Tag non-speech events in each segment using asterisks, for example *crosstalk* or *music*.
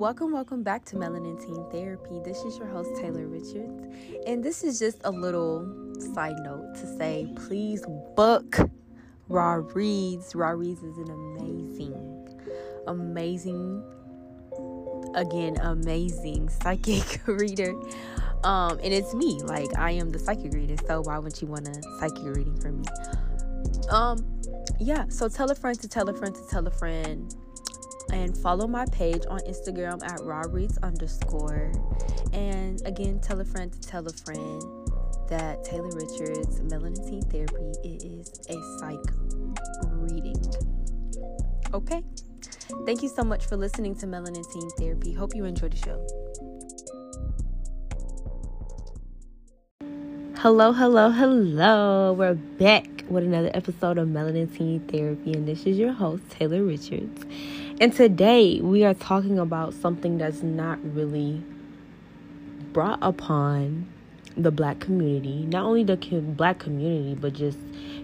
Welcome, welcome back to Melanin Teen Therapy. This is your host, Taylor Richards. And this is just a little side note to say please book Raw Reads. Raw Reads is an amazing, amazing, again, amazing psychic *laughs* reader. Um, and it's me. Like I am the psychic reader. So why wouldn't you want a psychic reading from me? Um, yeah, so tell a friend to tell a friend to tell a friend and follow my page on Instagram at rawreads underscore. And again, tell a friend to tell a friend that Taylor Richards Melanin Therapy is a psych reading. Okay? Thank you so much for listening to Melanin Teen Therapy. Hope you enjoyed the show. Hello, hello, hello. We're back with another episode of Melanin Teen Therapy, and this is your host, Taylor Richards. And today we are talking about something that's not really brought upon the black community, not only the black community, but just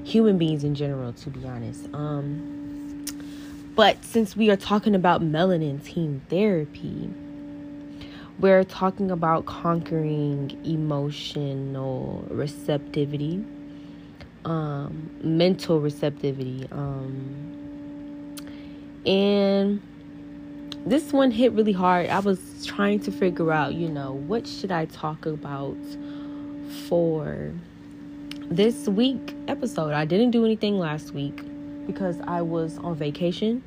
human beings in general, to be honest. Um, but since we are talking about melanin team therapy, we're talking about conquering emotional receptivity, um, mental receptivity, um, and this one hit really hard. I was trying to figure out, you know, what should I talk about for this week episode. I didn't do anything last week because I was on vacation.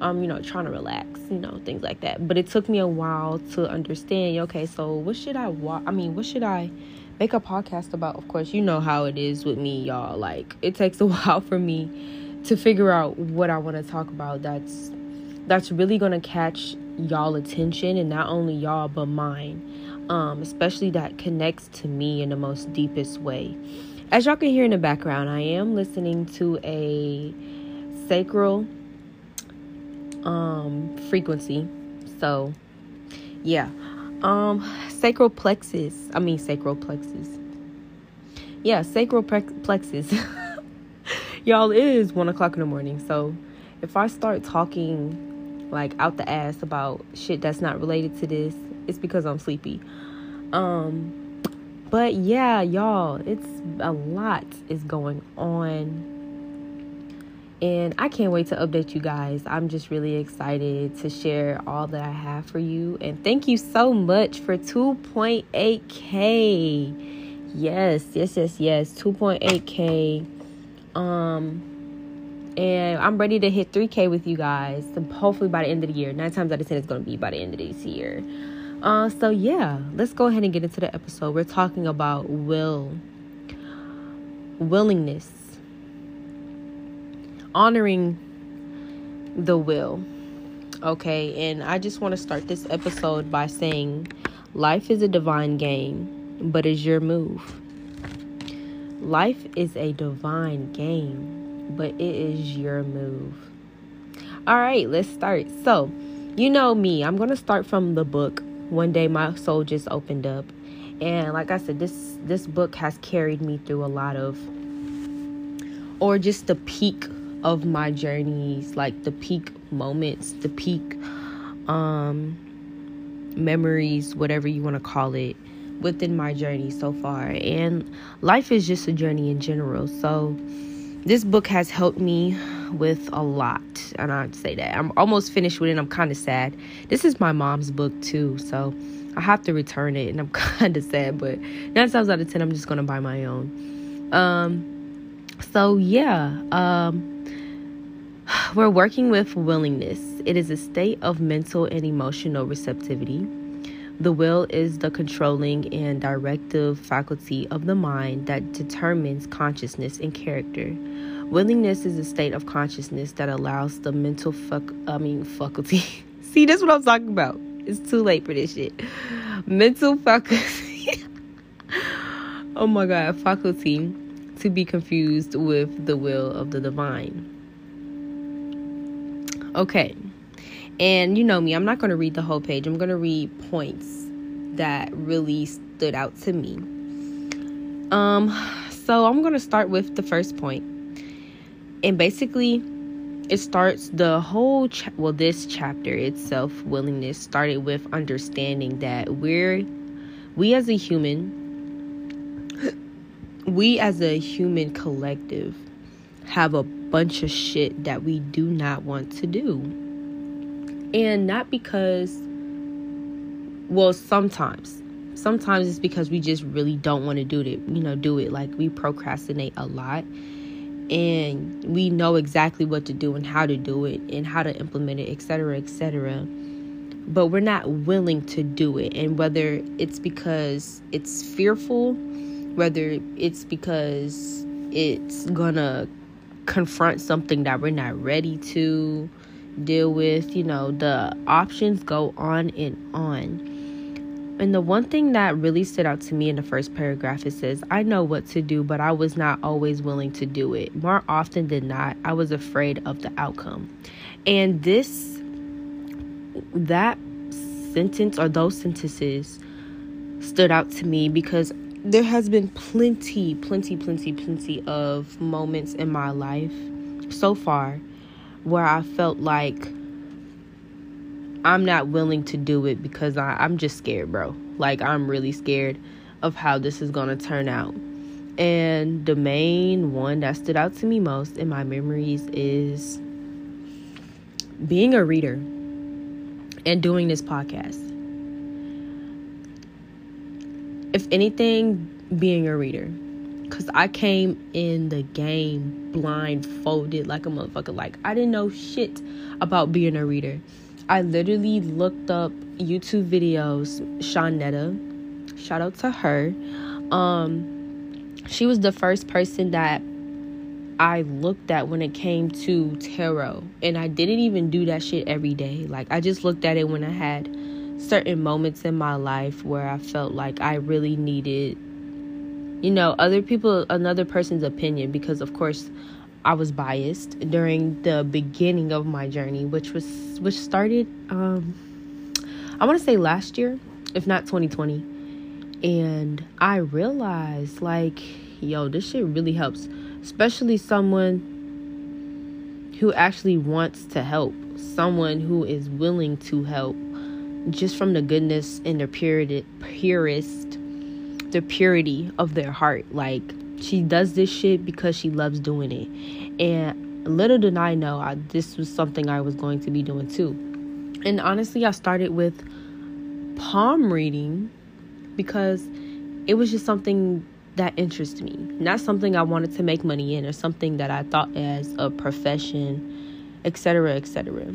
Um, you know, trying to relax, you know, things like that. But it took me a while to understand, okay, so what should I wa- I mean, what should I make a podcast about? Of course, you know how it is with me, y'all. Like it takes a *laughs* while for me to figure out what I want to talk about that's that's really going to catch y'all attention and not only y'all but mine. Um, especially that connects to me in the most deepest way. As y'all can hear in the background i am listening to a sacral um, frequency. So yeah. Um sacral plexus i mean sacral plexus. Yeah sacral plexus *laughs* y'all is one o'clock in the morning so if i start talking like out the ass about shit that's not related to this it's because i'm sleepy um but yeah y'all it's a lot is going on and I can't wait to update you guys. I'm just really excited to share all that I have for you. And thank you so much for 2.8K. Yes, yes, yes, yes. 2.8K um, and I'm ready to hit 3K with you guys. Hopefully by the end of the year. Nine times out of ten, it's going to be by the end of this year. Uh, so yeah, let's go ahead and get into the episode. We're talking about will, willingness, honoring the will. Okay, and I just want to start this episode by saying life is a divine game, but it's your move. Life is a divine game, but it is your move. All right, let's start. So, you know me, I'm going to start from the book. One day my soul just opened up. And like I said, this this book has carried me through a lot of or just the peak of my journeys, like the peak moments, the peak um memories, whatever you want to call it within my journey so far. And life is just a journey in general. So this book has helped me with a lot. And I'd say that. I'm almost finished with it. I'm kind of sad. This is my mom's book too. So I have to return it. And I'm *laughs* kind of sad. But nine times out of ten, I'm just going to buy my own. Um, so yeah. Um, *sighs* we're working with willingness. It is a state of mental and emotional receptivity the will is the controlling and directive faculty of the mind that determines consciousness and character. Willingness is a state of consciousness that allows the mental fuck I mean faculty. *laughs* See, that's what I'm talking about. It's too late for this shit. Mental faculty. *laughs* oh my god, faculty to be confused with the will of the divine. Okay. And you know me, I'm not going to read the whole page. I'm going to read points that really stood out to me. Um so I'm going to start with the first point. And basically it starts the whole cha- well this chapter itself willingness started with understanding that we're we as a human *coughs* we as a human collective have a bunch of shit that we do not want to do and not because well sometimes. Sometimes it's because we just really don't want to do it you know do it. Like we procrastinate a lot. And we know exactly what to do and how to do it and how to implement it etc etc but we're not willing to do it. And whether it's because it's fearful whether it's because it's gonna confront something that we're not ready to deal with you know the options go on and on and the one thing that really stood out to me in the first paragraph it says, I know what to do, but I was not always willing to do it. More often than not, I was afraid of the outcome. And this, that sentence or those sentences stood out to me because there has been plenty, plenty, plenty, plenty of moments in my life so far where I felt like I'm not willing to do it because I, I'm just scared, bro. Like, I'm really scared of how this is going to turn out. And the main one that stood out to me most in my memories is being a reader and doing this podcast. If anything, being a reader. Because I came in the game blindfolded like a motherfucker. Like, I didn't know shit about being a reader. I literally looked up YouTube videos. Shawnetta, shout out to her. Um, she was the first person that I looked at when it came to tarot, and I didn't even do that shit every day. Like I just looked at it when I had certain moments in my life where I felt like I really needed, you know, other people, another person's opinion, because of course I was biased during the beginning of my journey, which was which started um I want to say last year, if not 2020. And I realized like, yo, this shit really helps, especially someone who actually wants to help, someone who is willing to help just from the goodness and the purity, purest the purity of their heart. Like she does this shit because she loves doing it. And little did I know I, this was something I was going to be doing too. And honestly, I started with palm reading because it was just something that interested me. Not something I wanted to make money in or something that I thought as a profession, etc., etc.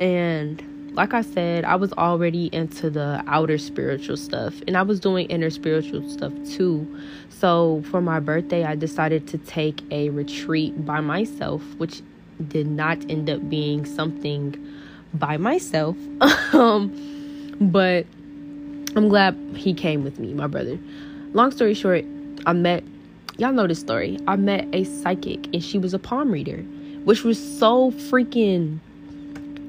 And like I said, I was already into the outer spiritual stuff and I was doing inner spiritual stuff too. So for my birthday, I decided to take a retreat by myself, which did not end up being something by myself. *laughs* um, but I'm glad he came with me, my brother. Long story short, I met, y'all know this story. I met a psychic and she was a palm reader, which was so freaking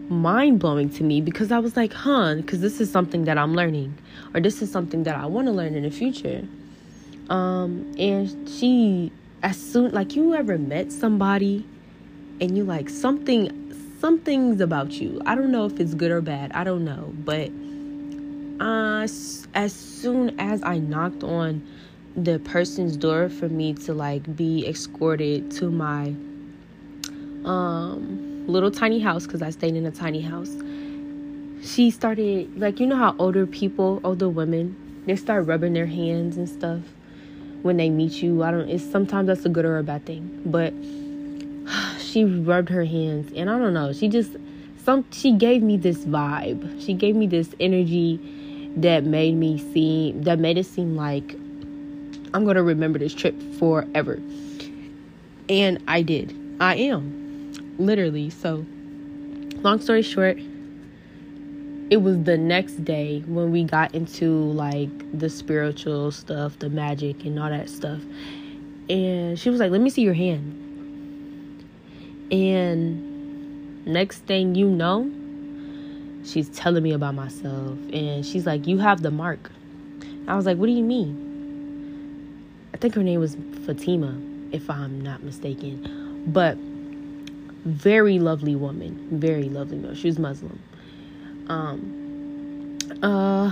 mind blowing to me because I was like, huh, because this is something that I'm learning, or this is something that I want to learn in the future. Um, and she, as soon, like, you ever met somebody and you like something, something's about you. I don't know if it's good or bad, I don't know, but uh, as soon as I knocked on the person's door for me to like be escorted to my um little tiny house because I stayed in a tiny house. She started like you know how older people, older women, they start rubbing their hands and stuff when they meet you. I don't. It's sometimes that's a good or a bad thing, but *sighs* she rubbed her hands and I don't know. She just some. She gave me this vibe. She gave me this energy that made me seem that made it seem like I'm gonna remember this trip forever. And I did. I am literally. So, long story short, it was the next day when we got into like the spiritual stuff, the magic, and all that stuff. And she was like, Let me see your hand. And next thing you know, she's telling me about myself. And she's like, You have the mark. I was like, What do you mean? I think her name was Fatima, if I'm not mistaken. But very lovely woman, very lovely woman. She was Muslim. Um, uh,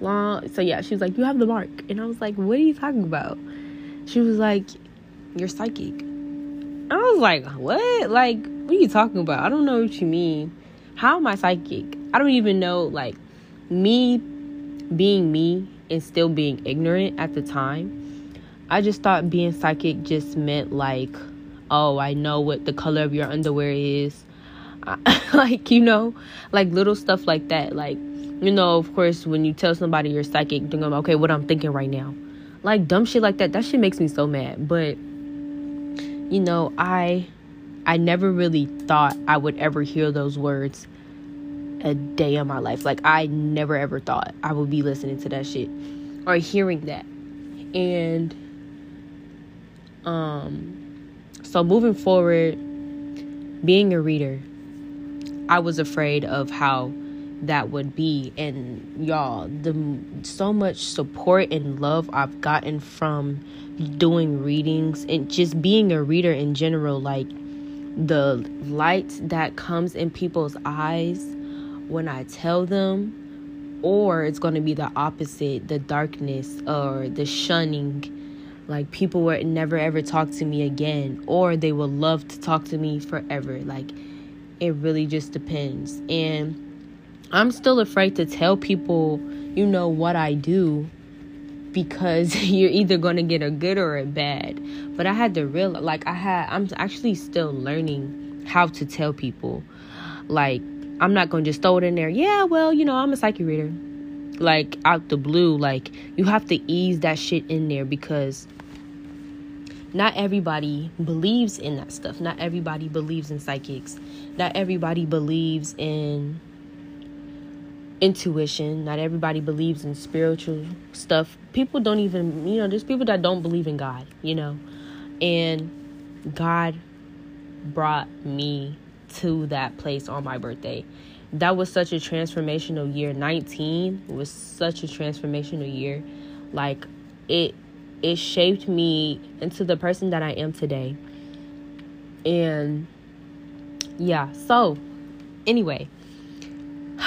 long. So yeah, she was like, "You have the mark," and I was like, "What are you talking about?" She was like, "You're psychic." I was like, "What? Like, what are you talking about? I don't know what you mean. How am I psychic? I don't even know. Like, me being me and still being ignorant at the time." I just thought being psychic just meant like, oh, I know what the color of your underwear is. *laughs* like, you know, like little stuff like that. Like, you know, of course, when you tell somebody you're psychic, they're going, okay, what I'm thinking right now. Like dumb shit like that. That shit makes me so mad. But you know, I I never really thought I would ever hear those words a day in my life. Like I never ever thought I would be listening to that shit or hearing that. And um so moving forward being a reader I was afraid of how that would be. And y'all the so much support and love I've gotten from doing readings and just being a reader in general like the light that comes in people's eyes when I tell them or it's going to be the opposite the darkness or the shunning like people would never ever talk to me again or they would love to talk to me forever. Like it really just depends. And i'm still afraid to tell people you know what i do because *laughs* you're either going to get a good or a bad. But i had to real like i had i'm actually still learning how to tell people. Like i'm not going to just throw it in there yeah well you know i'm a psychic reader like out the blue like you have to ease that shit in there because not everybody believes in that stuff. Not everybody believes in psychics. Not everybody believes in intuition. Not everybody believes in spiritual stuff. People don't even, you know, there's people that don't believe in God, you know. And God brought me to that place on my birthday. That was such a transformational year. 19 was such a transformational year. Like it it shaped me into the person that I am today. And yeah, so anyway, *sighs*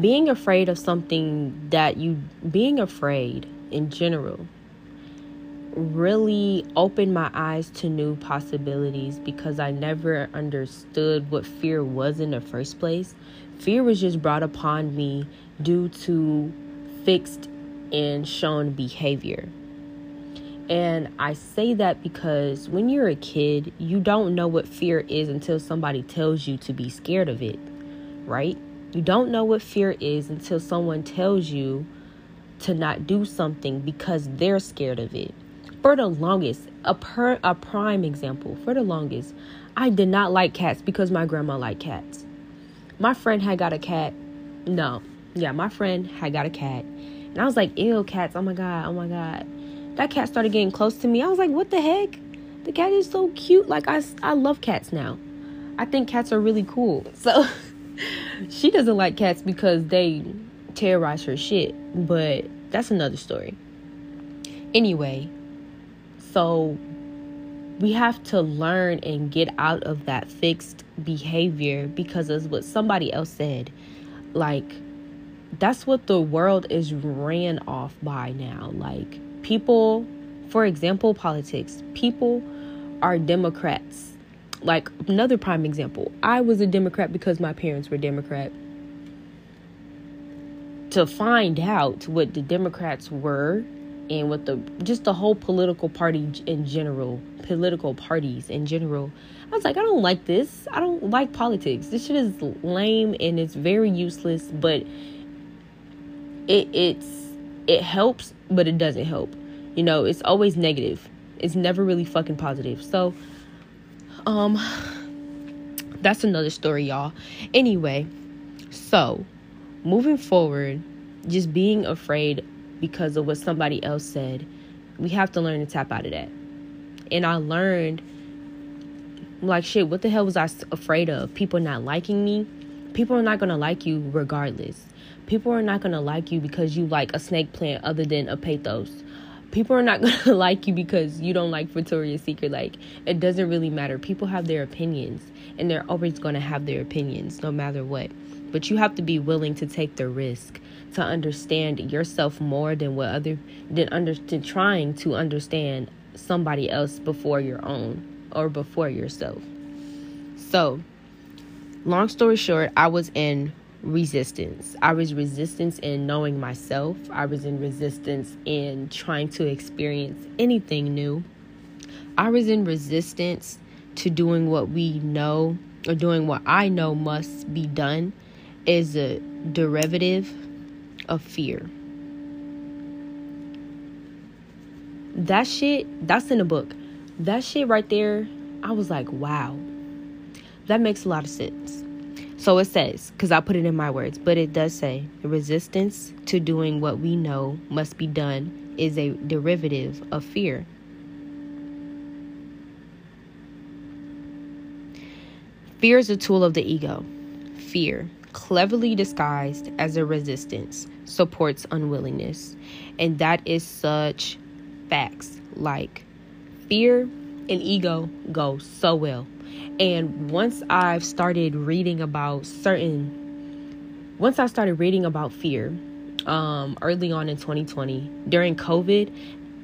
being afraid of something that you, being afraid in general, really opened my eyes to new possibilities because I never understood what fear was in the first place. Fear was just brought upon me due to fixed and shown behavior. And I say that because when you're a kid, you don't know what fear is until somebody tells you to be scared of it, right? You don't know what fear is until someone tells you to not do something because they're scared of it. For the longest, a per a prime example, for the longest, I did not like cats because my grandma liked cats. My friend had got a cat. No. Yeah, my friend had got a cat and I was like, ew, cats. Oh my God. Oh my God. That cat started getting close to me. I was like, what the heck? The cat is so cute. Like, I, I love cats now. I think cats are really cool. *laughs* So she doesn't like cats because they terrorize her shit. But that's another story. Anyway, so we have to learn and get out of that fixed behavior because of what somebody else said. Like, that's what the world is ran off by now. Like people, for example, politics. People are Democrats. Like another prime example, I was a Democrat because my parents were Democrat. To find out what the Democrats were and with the just the whole political party in general, political parties in general, I was like, I don't like this. I don't like politics. This shit is lame and it's very useless, but it it's it helps but it doesn't help you know it's always negative it's never really fucking positive so um that's another story y'all anyway so moving forward just being afraid because of what somebody else said we have to learn to tap out of that and i learned like shit what the hell was i afraid of people not liking me people are not gonna like you regardless People are not going to like you because you like a snake plant other than a pothos. people are not *laughs* going to like you because you don't like Victoria's Secret. Like, it doesn't really matter. People have their opinions, and they're always going to have their opinions no matter what. But you have to be willing to take the risk to understand yourself more than what other than under trying to understand somebody else before your own or before yourself. So, long story short, I was in resistance. I was resistance in knowing myself. I was in resistance in trying to experience anything new. I was in resistance to doing what we know or doing what I know must be done is a derivative of fear. That shit, that's in the book. That shit right there, I was like, wow. That makes a lot of sense. So it says, because I put it in my words, but it does say the resistance to doing what we know must be done is a derivative of fear. Fear is a tool of the ego. Fear, cleverly disguised as a resistance, supports unwillingness. And that is such facts. Like fear and ego go so well. And once I've started reading about certain, once I started reading about fear, um, early on in 2020 during COVID,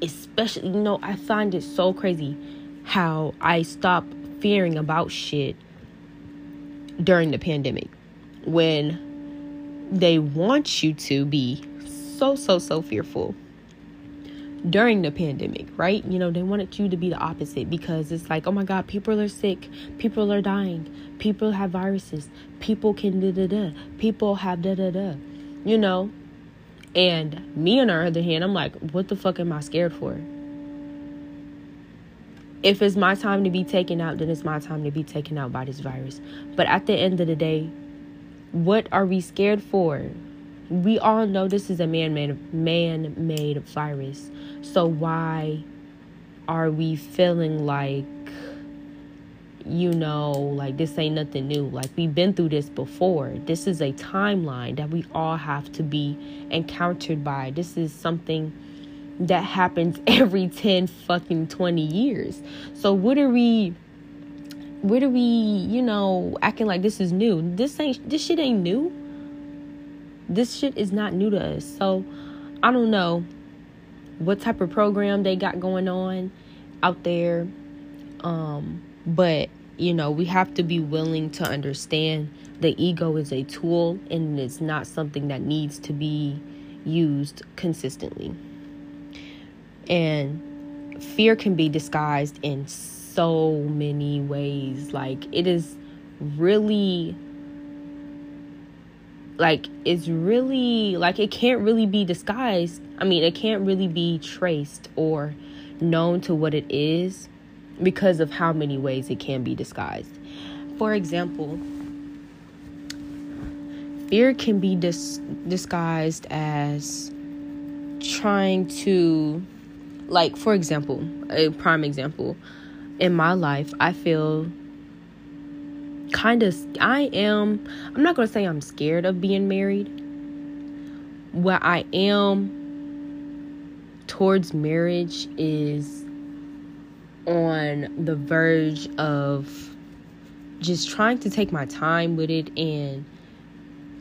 especially, you know, I find it so crazy how I stopped fearing about shit during the pandemic when they want you to be so, so, so fearful during the pandemic, right? You know, they wanted you to be the opposite because it's like, oh my God, people are sick, people are dying, people have viruses, people can da da da, people have da da da, you know. And me, on the other hand, I'm like, what the fuck am I scared for? If it's my time to be taken out, then it's my time to be taken out by this virus. But at the end of the day, what are we scared for? We all know this is a man-made man-made virus. So why are we feeling like you know, like this ain't nothing new. Like we've been through this before. This is a timeline that we all have to be encountered by. This is something that happens *laughs* every 10 fucking 20 years. So what are we what do we, you know, acting like this is new? This ain't this shit ain't new. This shit is not new to us. So I don't know what type of program they got going on out there. Um, but you know, we have to be willing to understand the ego is a tool and it's not something that needs to be used consistently. And fear can be disguised in so many ways. Like it is really like it's really like it can't really be disguised. I mean, it can't really be traced or known to what it is because of how many ways it can be disguised. For example, fear can be dis- disguised as trying to like for example, a prime example, in my life, I feel kind of I am I'm not going to say I'm scared of being married. What I am towards marriage is on the verge of just trying to take my time with it and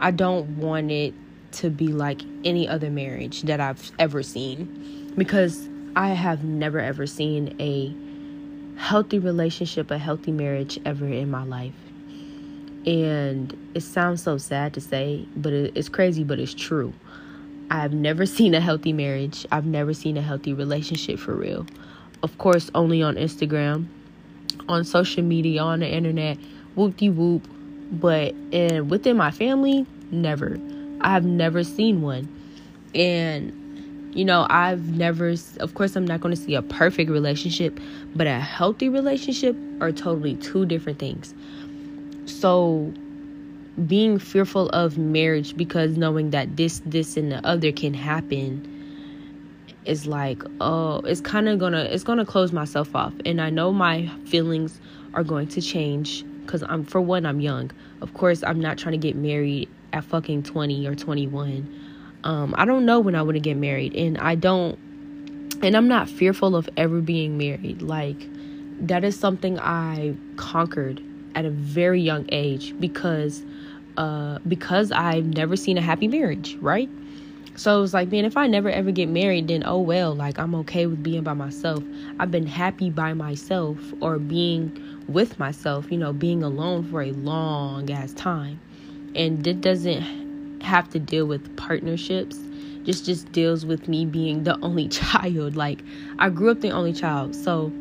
I don't want it to be like any other marriage that I've ever seen because I have never ever seen a healthy relationship, a healthy marriage ever in my life. And it sounds so sad to say, but it's crazy, but it's true. I've never *laughs* seen a healthy marriage. I've never seen a healthy relationship for real. Of course, only on Instagram, on social media, on the internet, whoop de whoop. But and within my family, never. I have never seen one. And you know, I've never, of course, I'm not going to see a perfect relationship, but a healthy relationship are totally two different things. So, being fearful of marriage because knowing that this, this, and the other can happen is like, oh, it's kind of gonna, it's gonna close myself off. And I know my feelings are going to change because I'm, for one, I'm young. Of course, I'm not trying to get married at fucking 20 or 21 um, I don't know when I want to get married, and I don't and I'm not fearful of ever being married. Like, that is something I conquered at a very young age because uh because I've never seen a happy marriage, right? So it was like, man, if I never ever get married, then oh well, like I'm okay with being by myself. I've been happy by myself or being with myself, you know, being alone for a long ass time. And it doesn't have to deal with partnerships. Just just deals with me being the only *laughs* child. Like I grew up the only child. So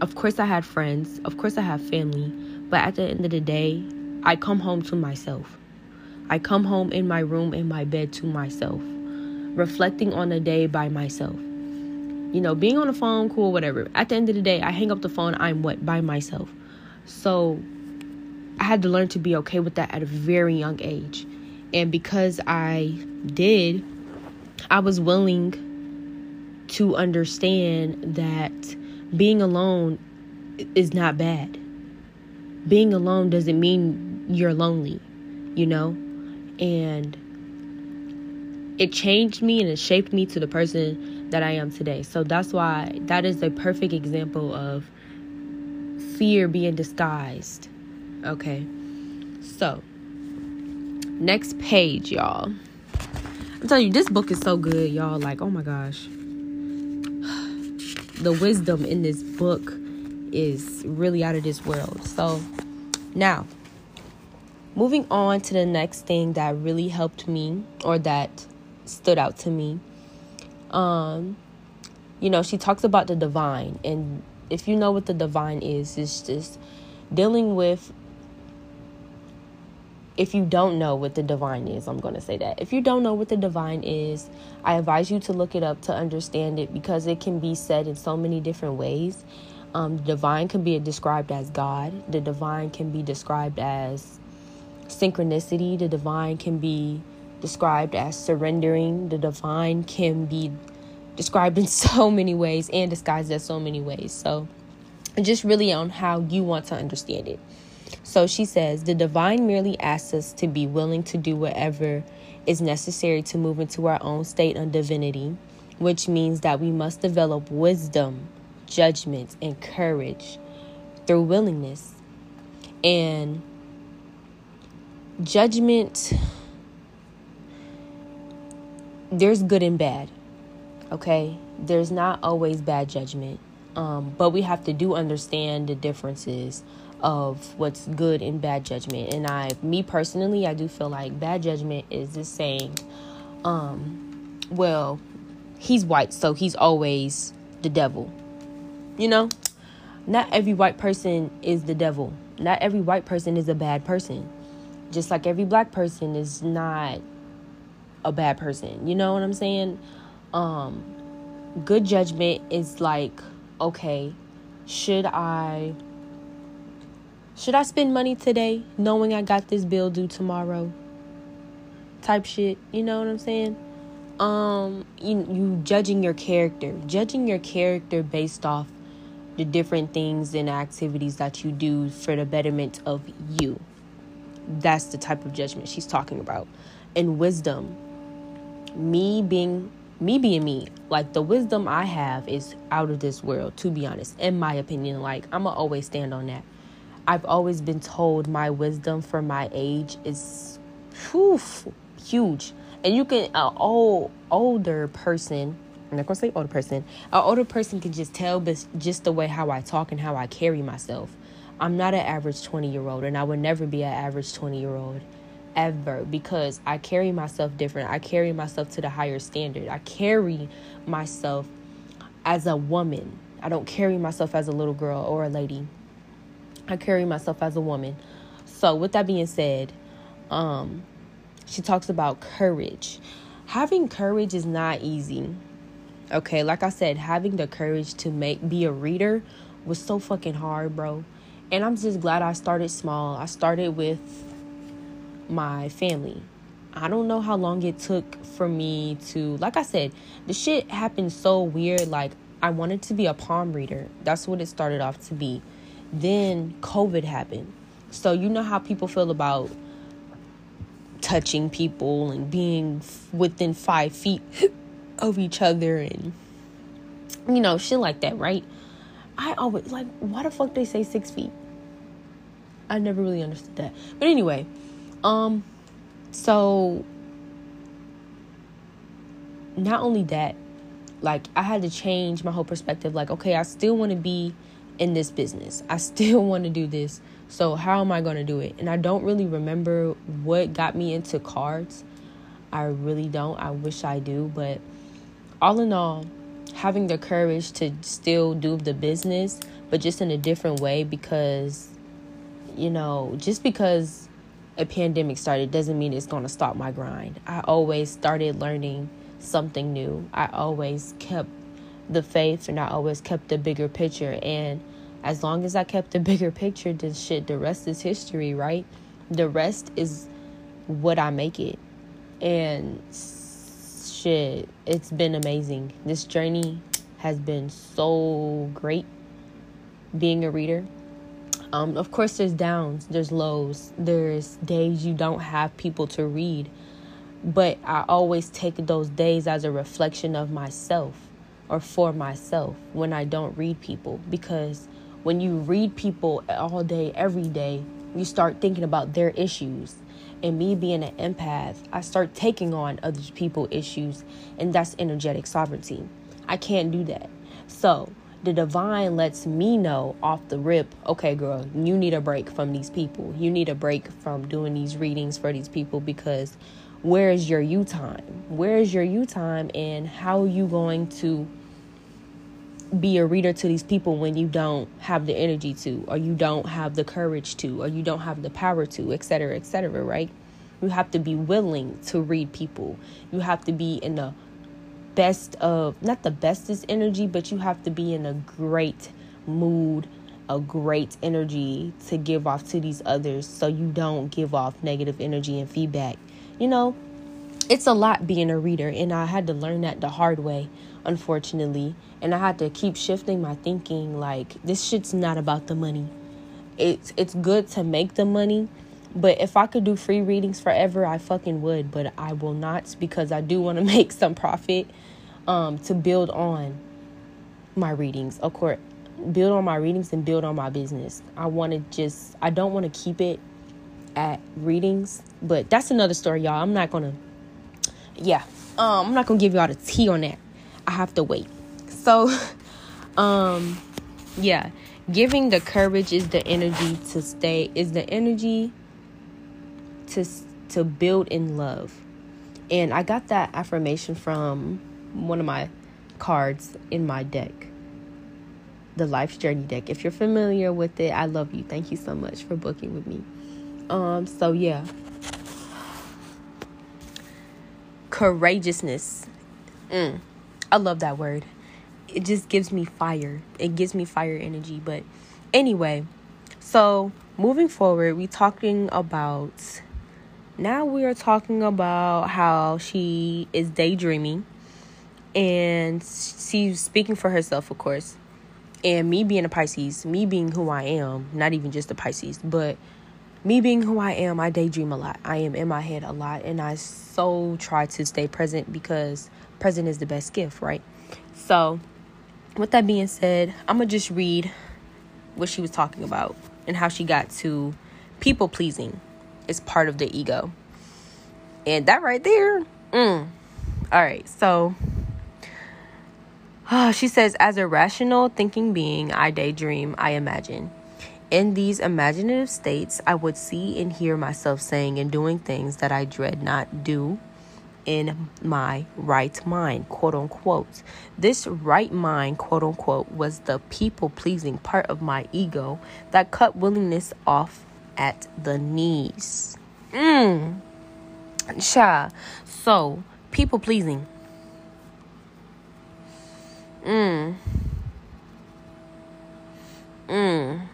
of course I had friends, of course I have family, but at the end of the day, I come home to myself. I come home in my room in my bed to myself reflecting on the day by myself. You know, being on the phone, cool, whatever. At the end of the day, I hang up the phone, I'm what? By myself. So I had to learn to be okay with that at a very young age. And because I did, I was willing to understand that being alone is not bad. Being alone doesn't mean you're lonely, you know? And it changed me and it shaped me to the person that I am today. So that's why that is a perfect example of fear being disguised. Okay. So, next page, y'all. I'm telling you, this book is so good, y'all. Like, oh my gosh. *sighs* The wisdom in this book is really out of this world. So, now, moving on to the next thing that really helped me or that stood out to me. Um, you know, she talks about the divine, and if you know what the divine is, it's just dealing with. If you don't know what the divine is, I'm going to say that. If you don't know what the divine is, I advise you to look it up to understand it because it can be said in so many different ways. Um, the divine can be described as God, the divine can be described as synchronicity, the divine can be described as surrendering. The divine can be described in *laughs* so many ways and disguised as so many ways. So, just really on how you want to understand it. So she says, the divine merely asks us to be willing to do whatever is necessary to move into our own state of divinity, which means that we must develop wisdom, judgment, and courage through willingness. And judgment there's good and bad. Okay? There's not always bad judgment. Um, but we have to do understand the differences of what's good and bad judgment. And I me personally, I do feel like bad judgment is just saying, um, well, he's white, so he's always the devil. You know? Not every white person is the devil. Not every white person is a bad person. Just like every black person is not a bad person. You know what I'm saying? Um good judgment is like, okay, should I should I spend money today knowing I got this bill due tomorrow? Type shit, you know what I'm saying? Um you you judging your character, judging your character based off the different things and activities that you do for the betterment of you. That's the type of judgment she's talking about. And wisdom, me being me being me like the wisdom i have is out of this world to be honest in my opinion like i'm gonna always stand on that i've always been told my wisdom for my age is huge and you can an old older person i'm not gonna say older person an older person can just tell just the way how i talk and how i carry myself i'm not an average 20 year old and i would never be an average 20 year old ever because I carry myself different. I carry myself to the higher standard. I carry myself as a woman. I don't carry myself as a little girl or a lady. I carry myself as a woman. So with that being said, um she talks about courage. Having courage is not easy. Okay, like I said, having the courage to make be a reader was so fucking hard, bro. And I'm just glad I started small. I started with my family. I don't know how long it took for me to, like I said, the shit happened so weird. Like, I wanted to be a palm reader. That's what it started off to be. Then COVID happened. So, you know how people feel about touching people and being within five feet *laughs* of each other and You know, shit like that, right? I always like why the fuck they say six feet? I never really understood that. But anyway, um, so not only that, like I had to change my whole perspective. Like, okay, I still want to be in this business. I *laughs* still want to do this. So how am I going to do it? And I don't really remember what got me into cards. I really don't. I wish I do, but all in all, having the courage to still do the business, but just in a different way because you know, just because a pandemic started doesn't mean it's going to stop my grind. I always started learning something new. I always kept the faith and I always kept the bigger picture. And as long as I kept the *laughs* bigger picture, then shit, the rest is history, right? The rest is what I make it. And shit, it's been amazing. This journey has been so great being a reader. Um, of course, there's downs, there's lows, there's days you don't have people to read. But I always take those days as a reflection of myself or for myself when I don't read people. Because when you read people all day, every day, you start thinking about their issues. And me being an empath, I start taking on other people's issues, and that's energetic sovereignty. I can't do that. So, the divine lets me know off the rip okay girl you need a break from these people you need a break from doing these readings for these people because where is your you time where is your you time and how are you going to be a reader to these people when you don't have the energy to or you don't have the courage to or you don't have the power to et cetera, et cetera, right you have to be willing to read people you have to be in the best of not the bestest energy, but you have to be in a great mood, a great energy to give off to these others so you don't give off negative energy and feedback. You know, it's a lot being a reader, and I had to learn that the hard way, unfortunately. And I had to keep shifting my thinking like this shit's not about the money. It's it's good to make the money, but if I could do free readings forever, I fucking would, but I will not because I do want to *laughs* make some profit um, to build on my readings. Of course, build on my readings and build on my business. I want to just, I don't want to keep it at readings, but that's another story, y'all. I'm not gonna, yeah, um, I'm not gonna give y'all the tea on that. I have to wait. So, *laughs* um, yeah, giving the courage is the energy to stay, is the energy to to build in love. And I got that affirmation from one of my cards in my deck the life's journey deck if you're familiar with it i love you thank you so much for booking with me um so yeah. Courageousness. Mm, i love that word. It just gives me fire. It gives me fire energy but anyway. So moving forward we talking about now we are talking about how she is daydreaming. And she's speaking for herself, of course. And me being a Pisces, me being who I am, not even just a Pisces, but me being who I am, I daydream a lot. I am in my head a lot, and I so try to stay present because present is the best gift, right? So, with that being said, I'm gonna just read what she was talking about and how she got to people pleasing is part of the ego. And that right there, mm. all right, so *sighs* she says, as a rational thinking being, I daydream, I imagine. In these imaginative states, I would see and hear myself saying and doing things that I dread not do in my right mind, quote unquote. This right mind, quote unquote, was the people pleasing part of my ego that cut willingness off at the knees. Mmm. Sha. So, people pleasing Mmm. Mm.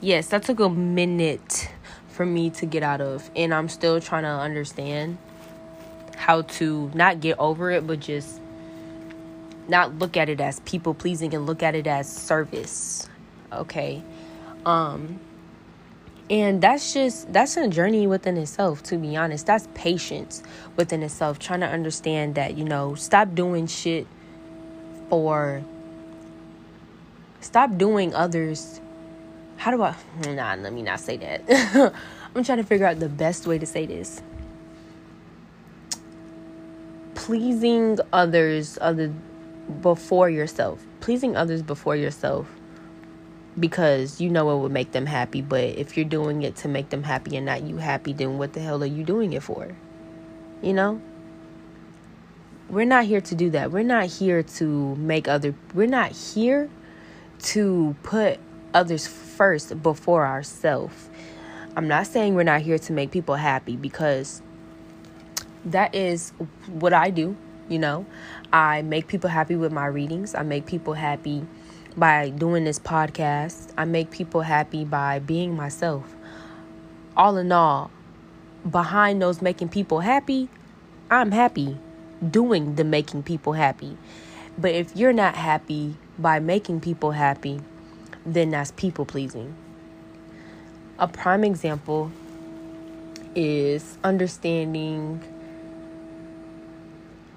Yes, that took a minute for me to get out of. And I'm still trying to understand how to not get over it, but just not look at it as people pleasing and look at it as service. Okay. Um and that's just that's a journey within itself to be honest that's patience within itself trying to understand that you know stop doing shit for stop doing others how do I nah let me not say that. *laughs* I'm trying to figure out the best way to say this. Pleasing others other before yourself. Pleasing others before yourself because you know it would make them happy, but if you're doing it to make them happy and not you happy, then what the hell are you doing it for? You know? We're not here to do that. We're not here to make other we're not here to put others first before ourselves. I'm not saying we're not here to make people happy because that is what I do, you know. I make people happy with my readings. I make people happy by doing this podcast. I make people happy by being myself. All in all, behind those making people happy, I'm happy doing the making people happy. But if you're not happy by making people happy, then that's people pleasing. A prime example is understanding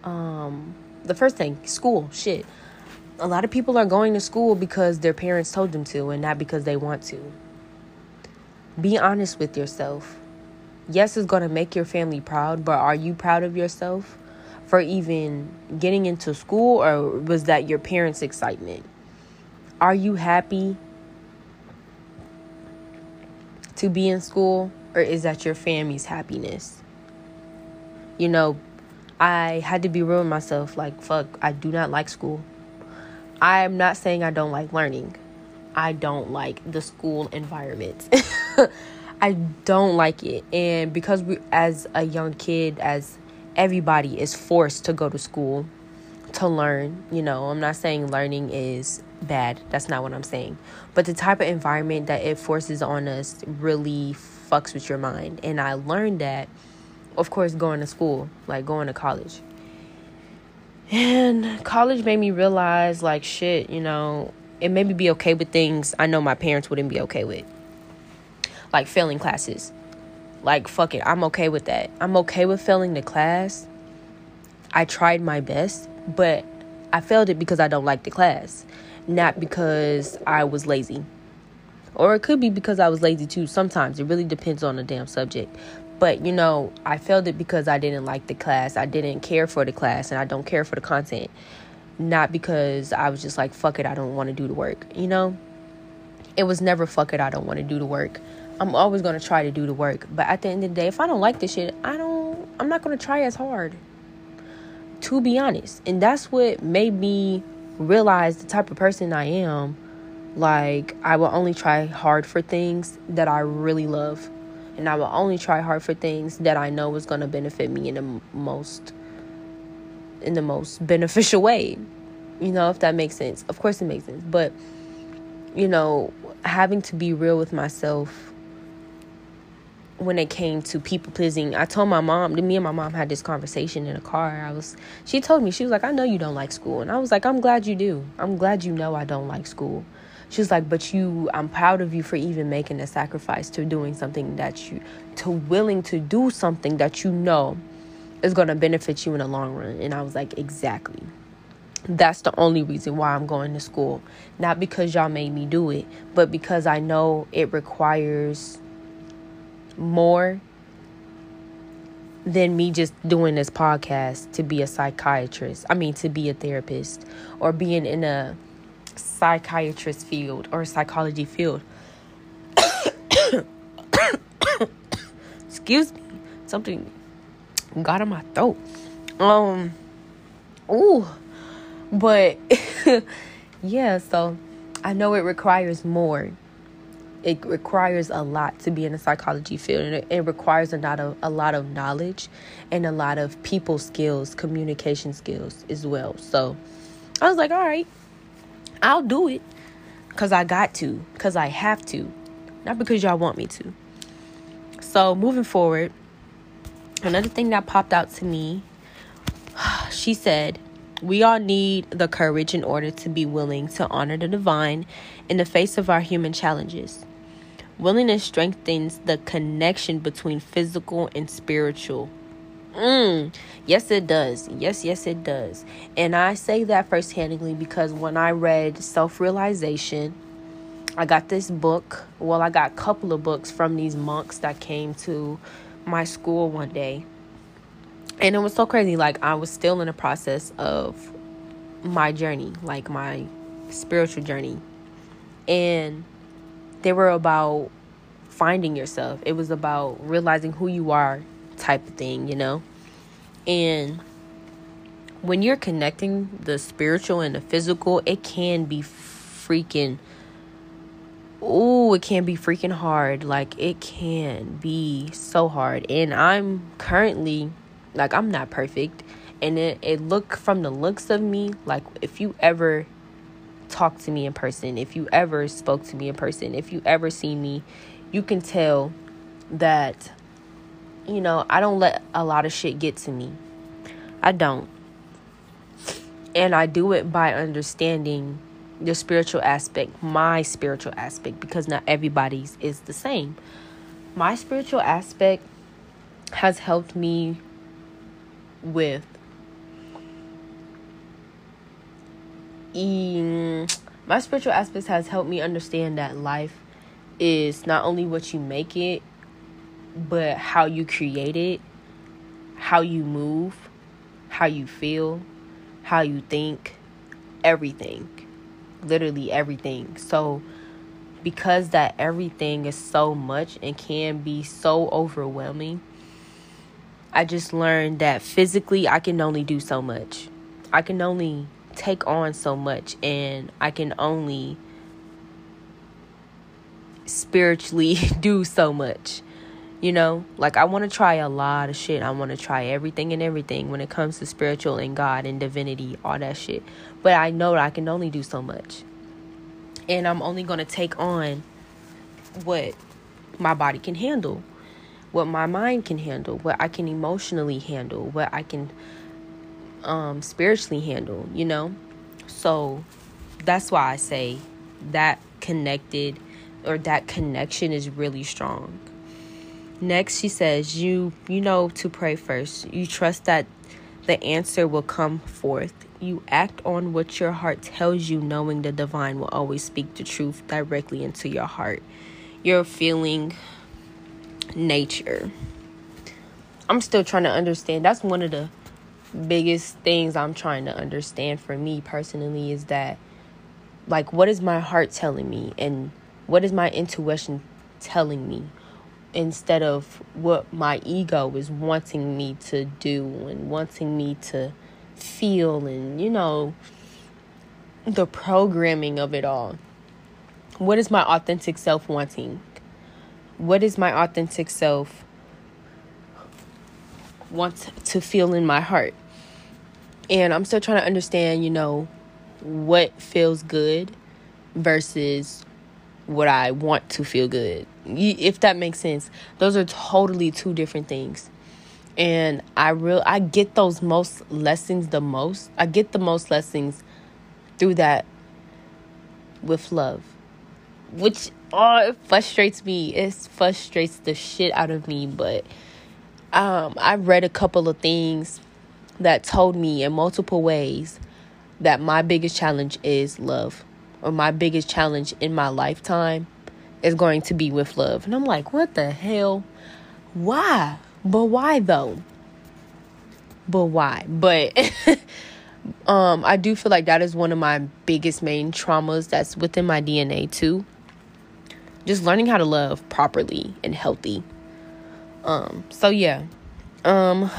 um the first thing, school, shit. A lot of people are going to school because their parents told them to and not because they want to. Be honest with yourself. Yes, it's going to make your family proud, but are you proud of yourself for even getting into school or was that your parents' excitement? Are you happy to be in school or is that your family's happiness? You know, I had to be real with myself like, fuck, I do not like school. I'm not saying I don't like learning. I don't like the school environment. *laughs* I don't like it. And because we as a young kid as everybody is forced to go to school to learn, you know, I'm not saying learning is bad. That's not what I'm saying. But the type of environment that it forces on us really fucks with your mind. And I learned that, of course, going to school, like going to college. And college made me realize, like, shit, you know, it made me be okay with things I know my parents wouldn't be okay with. Like failing classes. Like, fuck it, I'm okay with that. I'm okay with failing the class. I tried my best, but I failed it because I don't like the class not because I was lazy. Or it could be because I was lazy too. Sometimes it really depends on the damn subject. But you know, I failed it because I didn't like the class. I didn't care for the class and I don't care for the content. Not because I was just like, fuck it, I don't want to do the work. You know? It was never fuck it, I don't want to do the work. I'm always going to try to do the work. But at the end of the day, if I don't like this shit, I don't, I'm not going to try as hard. To be honest. And that's what made me realize the type of person I am, like I will only try hard for things that I really love. And I will only try hard for things that I know is going to benefit me in the most in the most *laughs* beneficial way. You know, if that makes sense. Of course it makes sense. But you know, having to be real with myself when it came to people pleasing, I told my mom, me and my mom had this conversation in a car. I was, she told me, she was like, I know you don't like school. And I was like, I'm glad you do. I'm glad you know I don't like school. She was like, but you, I'm proud of you for even making a sacrifice to doing something that you, to willing to do something that you know is going to benefit you in the long run. And I was like, exactly. That's the only reason why I'm going to school. Not because y'all made me do it, but because I know it requires more than me just doing this podcast to be a psychiatrist. I mean, to be a therapist or being in a psychiatrist field or psychology field. *coughs* Excuse me. Something got in my throat. Um, ooh, but *laughs* yeah, so I know it requires more it requires a lot to be in the psychology field and it, it requires a lot of a lot of knowledge and a lot of people skills communication skills as well so i was like all right i'll do it because i got to because i have to not because y'all want me to so moving forward another thing that popped out to me *sighs* she said we all need the courage in order to be willing to honor the divine in the face of our human challenges. Willingness strengthens the connection between physical and spiritual. Mm, yes, it does. Yes, yes, it does. And I say that firsthandedly because when I read Self Realization, I got this book. Well, I got a couple of books from these monks that came to my school one day. And it was so crazy. Like, I was still in the process of my journey, like my spiritual journey. And they were about finding yourself, it was about realizing who you are type of thing, you know? And when you're connecting the spiritual and the physical, it can be freaking oh, it can be freaking hard. Like it can be so hard. And I'm currently like I'm not perfect. And it, it look from the looks of me, like if you ever talk to me in person, if you ever spoke to me in person, if you ever see me, you can tell that you know, I don't let a lot of shit get to me. I don't. And I do it by understanding the spiritual aspect, my spiritual aspect, because not everybody's is the same. My spiritual aspect has helped me with Mm, my spiritual aspects has helped me understand that life is not only what you make it but how you create it, how you move, how you feel, how you think, everything. Literally everything. So, because that everything is so much and can be so overwhelming, I just learned that physically I can only do so much. I can only take on so much and I can only spiritually *laughs* do so much. You know, like I want to try a lot of shit. I want to try everything and everything when it comes to spiritual and God and divinity, all that shit. But I know that I can only do so much. And I'm only going to take on what my body can handle, what my mind can handle, what I can emotionally handle, what I can um spiritually handle, you know? So that's why I say that connected or that connection is really strong Next, she says, "You you know to pray first. You trust that the answer will come forth. You act on what your heart tells you, knowing the divine will always speak the truth directly into your heart. You're feeling nature. I'm still trying to understand. That's one of the biggest things I'm trying to understand for me personally is that like what is my heart telling me? And what is my intuition telling me? Instead of what my ego is wanting me to do and wanting me to feel and you know the programming of it all. What is my authentic self wanting? What is my authentic self want to feel in my heart and i'm still trying to understand you know what feels good versus what i want to feel good. If that makes sense. Those are totally two different things. And i real i get those most lessons the most. I get the most lessons through that with love which oh it frustrates me. It frustrates the shit out of me but um i read a couple of things that told me in multiple ways that my biggest challenge is love or my biggest challenge in my lifetime is going to be with love. And I'm like, what the hell? Why? But why though? But why? But *laughs* um I do feel like that is one of my biggest main traumas that's within my DNA too. Just learning how to love properly and healthy. Um so yeah. Um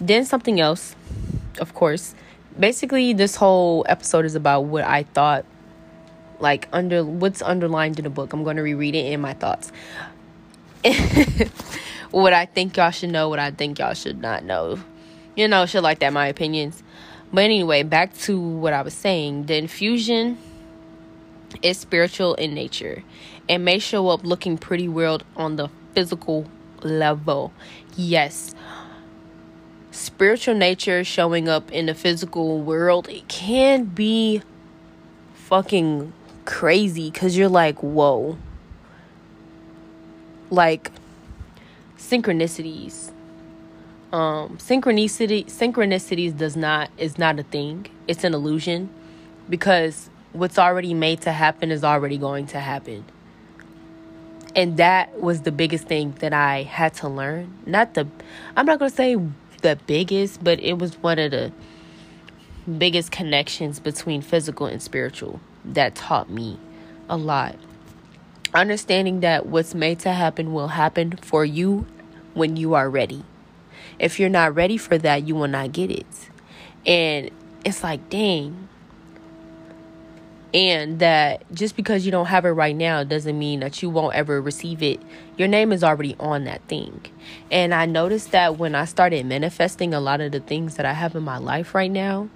then something else, of course. Basically this whole episode is about what I thought like under what's underlined in the book. I'm going to reread it in my thoughts. *laughs* what I think y'all should know, what I think y'all should not know. You know, shit like that, my opinions. But anyway, back to what I was saying. The infusion is spiritual in nature and may show up looking pretty weird on the physical level. Yes. Spiritual nature showing up in the physical world, it can be fucking crazy because you're like, whoa. Like synchronicities. Um, synchronicity synchronicities does not is not a thing. It's an illusion because what's already made to happen is already going to happen. And that was the biggest thing that I had to learn. Not the I'm not going to say the biggest, but it was one of the biggest connections between physical and spiritual that taught me a lot. Understanding that what's made to happen will happen for you when you are ready. If you're not ready for that, you will not get it. And it's like, dang. And that just because you don't have it right now doesn't mean that you won't ever receive it. Your name is already on that thing. And I noticed that when I started manifesting a lot of the things that I have in my life right now,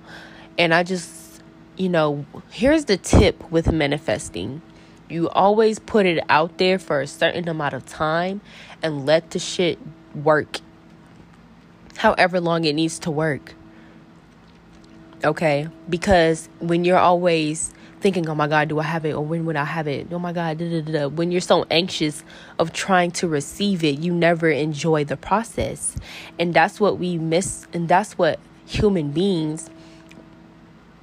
and I just, you know, here's the tip with manifesting you always put it out there for a certain amount of time and let the shit work however long it needs to work. Okay? Because when you're always thinking, oh my God, do I have it? Or when would I have it? Oh my God, da, da, da. when you're so anxious of trying to receive it, you never enjoy the process. And that's what we miss, and that's what human beings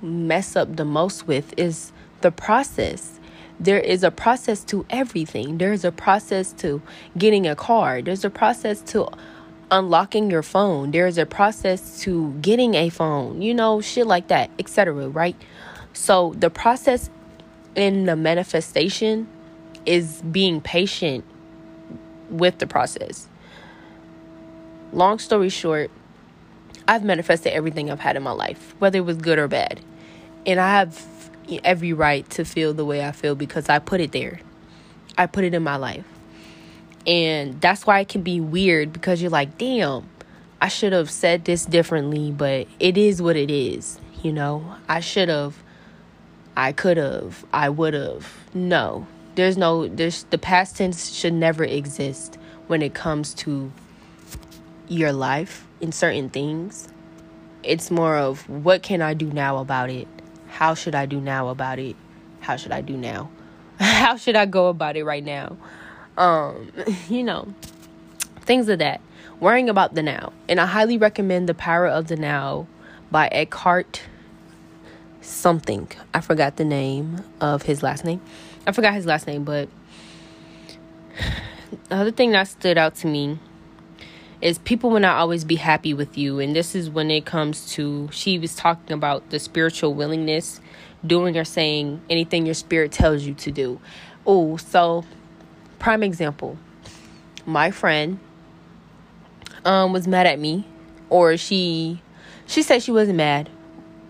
mess up the most with is the process there is a process to everything. There's a process to getting a car. There's a process to unlocking your phone. There's a process to getting a phone. You know, shit like that, etc., right? So the process in the manifestation is being patient with the process. Long story short, I've manifested everything I've had in my life, whether it was good or bad. And I have every right to feel the way I feel because I put it there. I put it in my life. And that's why it can be weird because you're like, damn, I should have said this differently, but it is what it is. You know, I should have, I could have, I would have. No, there's no, there's the past tense should never exist when it comes to your life in certain things. It's more of what can I do now about it? How should I do now about it? How should I do now? *laughs* How should I go about it right now? Um, *laughs* you know, things of that. Worrying about the now. And I highly recommend The Power of the Now by Eckhart something. I forgot the name of his last name. I forgot his last name, but *sighs* the other thing that stood out to me is people will not always be happy with you. And this is when it comes to, she was talking about the spiritual willingness, doing or saying anything your spirit tells you to do. Oh, so prime example my friend um, was mad at me, or she she said she wasn't mad.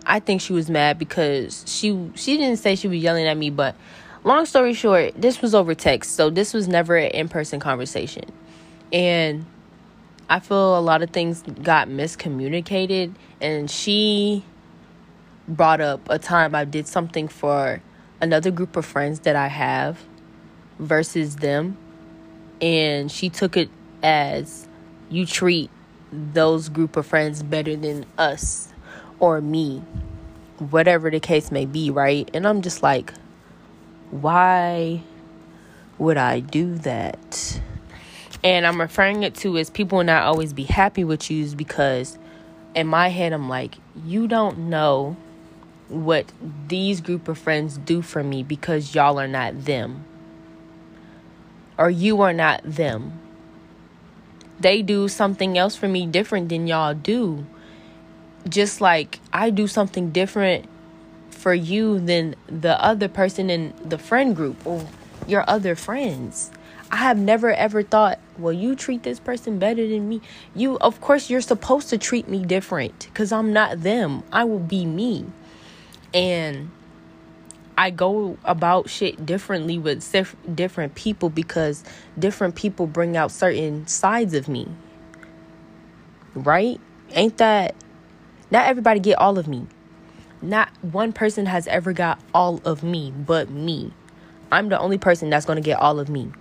I think she was mad because she she didn't say she was yelling at me, but long story short, this was over text, so this was never an in person conversation, and I feel a lot of things got miscommunicated, and she brought up a time I did something for another group of friends that I have versus them, and she took it as you treat those group of friends better than us or me, whatever the case may be, right? And I'm just like, why would I do that? And I'm referring it to as people not always be happy with you because in my head I'm like, you don't know what these group of friends do for me because y'all are not them. Or you are not them. They do something else for me different than y'all do. Just like I do something different for you than the other person in the friend group or your other friends. I have never ever thought, well, you treat this person better than me. You, of course, you're supposed to treat me different because I'm not them. I will be me. And I go about shit differently with different people because different people bring out certain sides of me. Right? Ain't that not everybody get all of me. Not one person has ever got all of me but me. I'm the only person that's going to get all of me.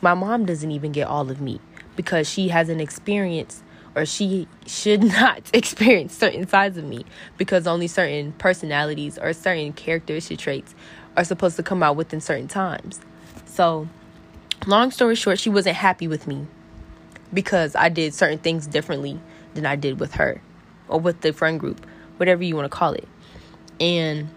My mom doesn't even get all of me because she hasn't experienced or she should *laughs* not *laughs* experience certain sides of me because only certain personalities or certain characteristic traits are supposed to come out within certain times. So, long story short, she wasn't happy with me because I did certain things differently than I did with her or with the friend group, whatever you want to call it. And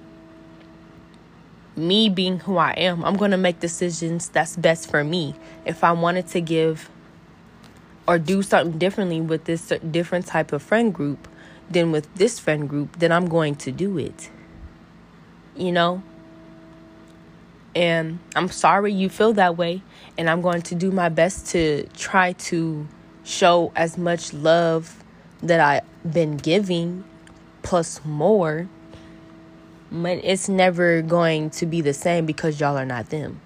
me being who I am, I'm going to make decisions that's best for me. If I wanted to give or do something differently with this different type of friend group than with this friend group, then I'm going to do it. You know? And I'm sorry you feel that way. And I'm going to do my best to try to show as much love that I've been giving plus more but it's never going to be the same because y'all are not them.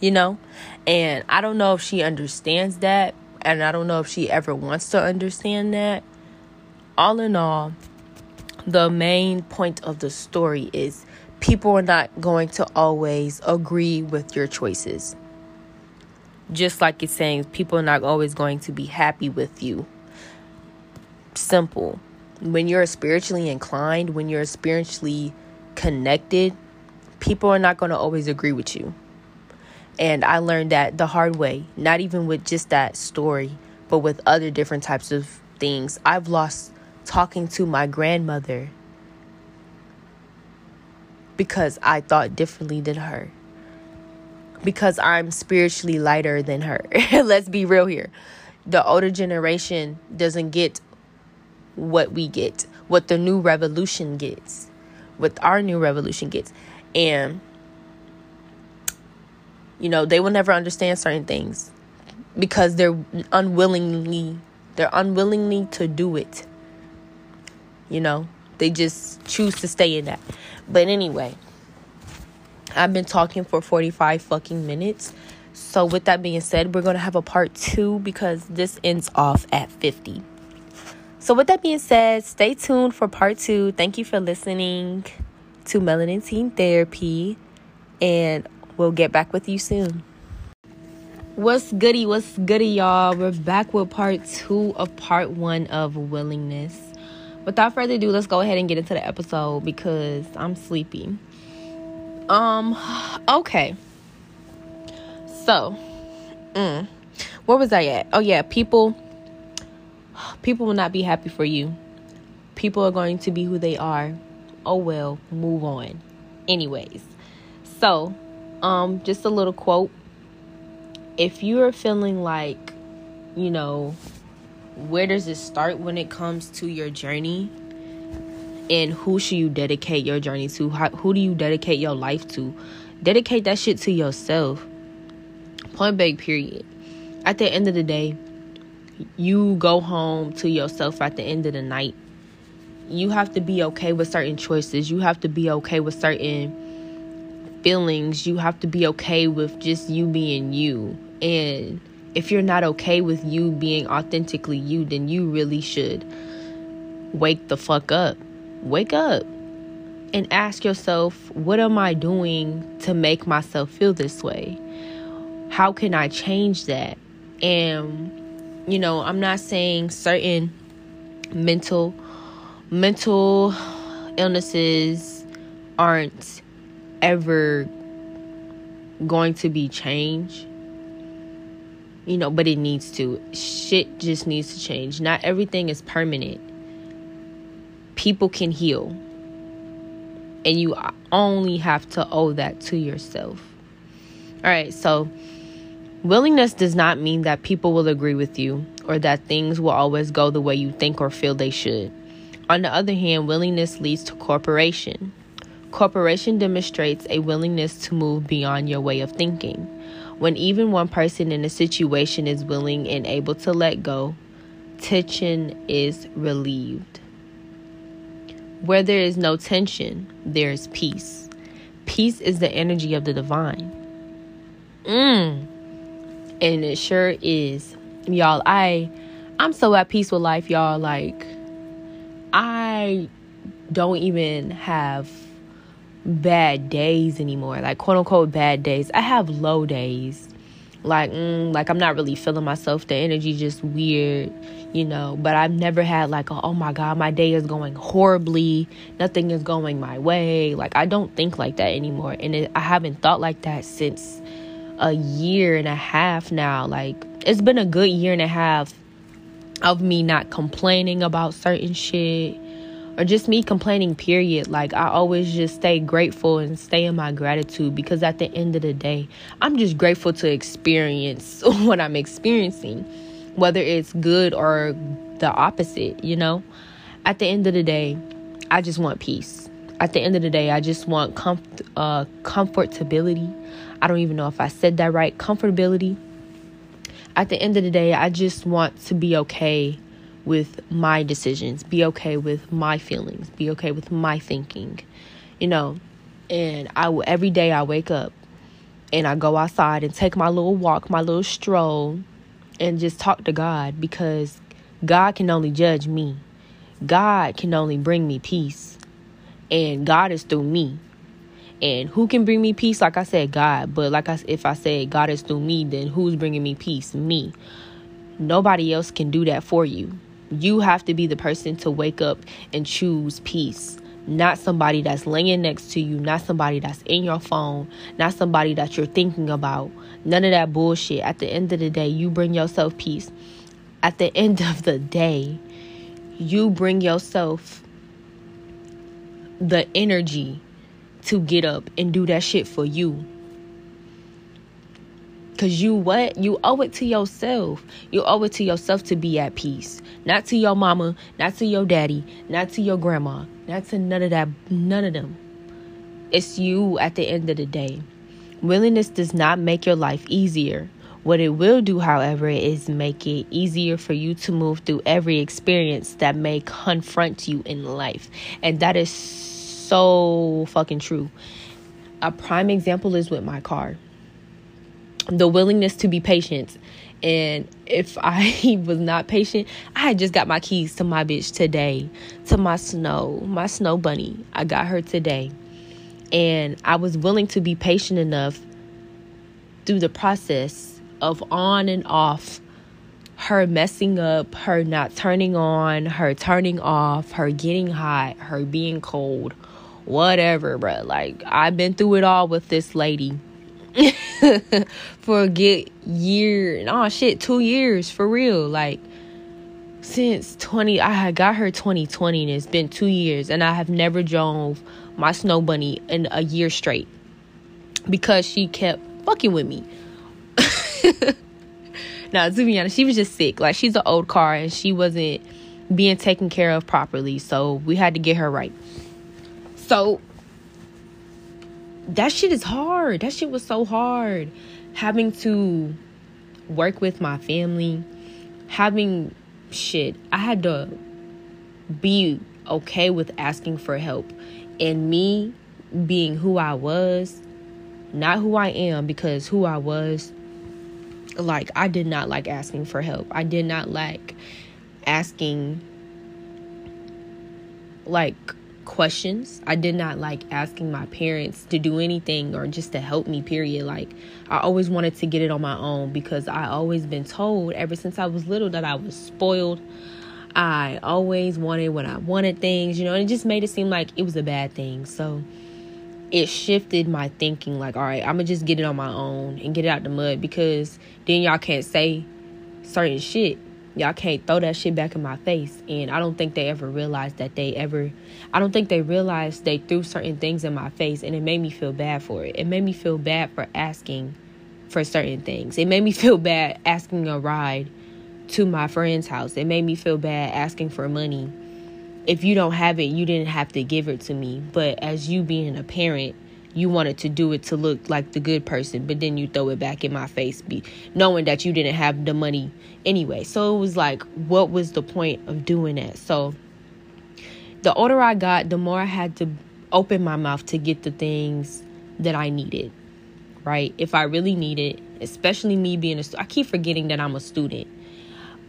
You know? And I don't know if she understands that. And I don't know if she ever wants to understand that. All in all, the main point of the story is people are not going to always agree with your choices. Just like it's saying, people are not always going to be happy with you. Simple. When you're spiritually inclined, when you're spiritually connected, people are not going to always agree with you. And I learned that the hard way, not even with just that story, but with other different types of things. I've lost talking to my grandmother because I thought differently than her. Because I'm spiritually lighter than her. *laughs* Let's be real here. The older generation doesn't get what we get, what the new revolution gets what our new revolution gets. And, you know, they will never understand certain things because they're unwillingly, they're unwillingly to do it. You know, they just choose to stay in that. But anyway, I've been talking for 45 fucking minutes. So, with that being said, we're going to have a part two because this ends off at 50. So, with that being said, stay tuned for part two. Thank you for listening to Melanin Teen Therapy, and we'll get back with you soon. What's goody? What's goody, y'all? We're back with part two of part one of willingness. Without further ado, let's go ahead and get into the episode because I'm sleepy. Um, okay. So, mm, where was I at? Oh, yeah, people people will not be happy for you. People are going to be who they are. Oh well, move on. Anyways, so um, just a little quote. If you are feeling like, you know, where does it start when it comes to your journey? And who should you dedicate your journey to? How, who do you dedicate your life to? Dedicate that shit to yourself. Point blank, period. At the end of the day, you go home to yourself at the end of the night. You have to be okay with certain choices. You have to be okay with certain feelings. You have to be okay with just you being you. And if you're not okay with you being authentically you, then you really should wake the fuck up. Wake up and ask yourself, what am I doing to make myself feel this way? How can I change that? And you know, I'm not saying certain mental mental illnesses aren't ever going to be changed. You know, but it needs to. Shit just needs to change. Not everything is permanent. People can heal. And you only have to owe that to yourself. All right, so Willingness does not mean that people will agree with you or that things will always go the way you think or feel they should. On the other hand, willingness leads to cooperation. Cooperation demonstrates a willingness to move beyond your way of thinking. When even one person in a situation is willing and able to let go, tension is relieved. Where there is no tension, there is peace. Peace is the energy of the divine. Mmm and it sure is. Y'all i i'm so at peace with life y'all. Like i don't even have bad days anymore. Like quote unquote bad days. I have low days. Like mm, like i'm not really feeling myself. The energy just weird you know. But i've never had like a, oh my god my day is going horribly. Nothing is going my way. Like i don't think like that anymore. And it, i haven't thought like that since a year and a half now. Like it's been a good year and a half of me not complaining about certain shit or just me complaining period. Like i always just stay grateful and stay in my gratitude because at the end of the day i'm just grateful to experience *laughs* what i'm experiencing whether it's good or the opposite you know? At the end of the day i just want peace. At the end of the day i just want comf- uh, comfortability i don't even know if i said that right comfortability at the end of the day i just want to be okay with my decisions, be okay with my feelings, be okay with my thinking, you know. And I will every day I wake up and I go outside and take my little walk, my little stroll, and just talk to God because God can only judge me. God can only bring me peace. And God is through me. And who can bring me peace? Like I said, God. But like I, if I say God is through me, then who's bringing me peace? Me. Nobody else can do that for you. You have to be the person to wake up and choose peace. Not somebody that's laying next to you, not somebody that's in your phone, not somebody that you're thinking about. None of that bullshit. At the end of the day, you bring yourself peace. At the end of the day, you bring yourself the energy to get up and do that shit for you. Cause you what? You owe it to yourself. You owe it to yourself to be at peace. Not to your mama, not to your daddy, not to your grandma, not to none of that none of them. It's you at the end of the day. Willingness does not make your life easier. What it will do, however, is make it easier for you to move through every experience that may confront you in life. And that is so fucking true. A prime example is with my car the willingness to be patient. And if *laughs* I was not patient, I had just got my keys to my bitch today, to my snow, my snow bunny. I got her today. And I was willing to be patient enough through the process of on and off her messing up, her not turning on, her turning off, her getting hot, her being cold, whatever, bro. Like, I've been through it all with this lady *laughs* for a good year. Oh shit, two years for real. Like since 20 I had got her 2020 and it's been two years and I have never drove my snow bunny in a year straight because she kept fucking with me. *laughs* now to be honest, she was just sick. Like she's an old car and she wasn't being taken care of properly. So we had to get her right. So that shit is hard. That shit was so hard. Having to work with my family, having shit. I had to be okay with asking for help. And me being who I was, not who I am, because who I was, like, I did not like asking for help. I did not like asking, like, questions. I did not like asking my parents to do anything or just to help me, period. Like, I always wanted to get it on my own because I always been told ever since I was little that I was spoiled. I always wanted when I wanted things, you know, and it just made it seem like it was a bad thing. So it shifted my thinking like, all right, I'm gonna just get it on my own and get it out the mud because then y'all can't say certain shit y'all can't throw that shit back in my face. And i don't think they ever realized that they ever i don't think they realized they threw certain things in my face and it made me feel bad for it. It made me feel bad for asking for certain things. It made me *laughs* feel bad asking a ride to my friend's house. It made me feel bad asking for money. If you don't have it you didn't have to give it to me. But as you being a parent you wanted to do it to look like the good person, but then you throw it back in my face, be knowing that you didn't have the money anyway. So it was like, what was the point of doing that? So the older I got, the more I had to open my mouth to get the things that I needed. Right? If I really needed, especially me being a I keep forgetting that I'm a student.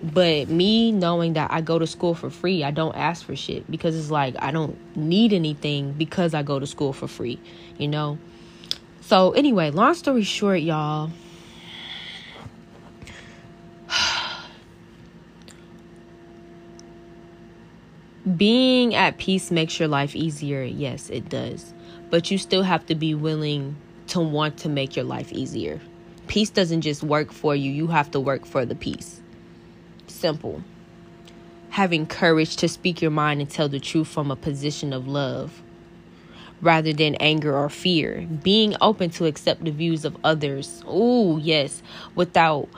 But me knowing that I go to school for free, I don't ask for shit because it's like I don't need anything because I go to school for free, you know? So, anyway, long story short, y'all. *sighs* Being at peace makes your life easier. Yes, it does. But you still have to be willing to want to make your life easier. Peace doesn't just work for you, you have to work for the peace. Simple. having courage to speak your mind and tell the truth from a position of love rather than anger or fear. Being open to accept the views of others. Oh, yes, without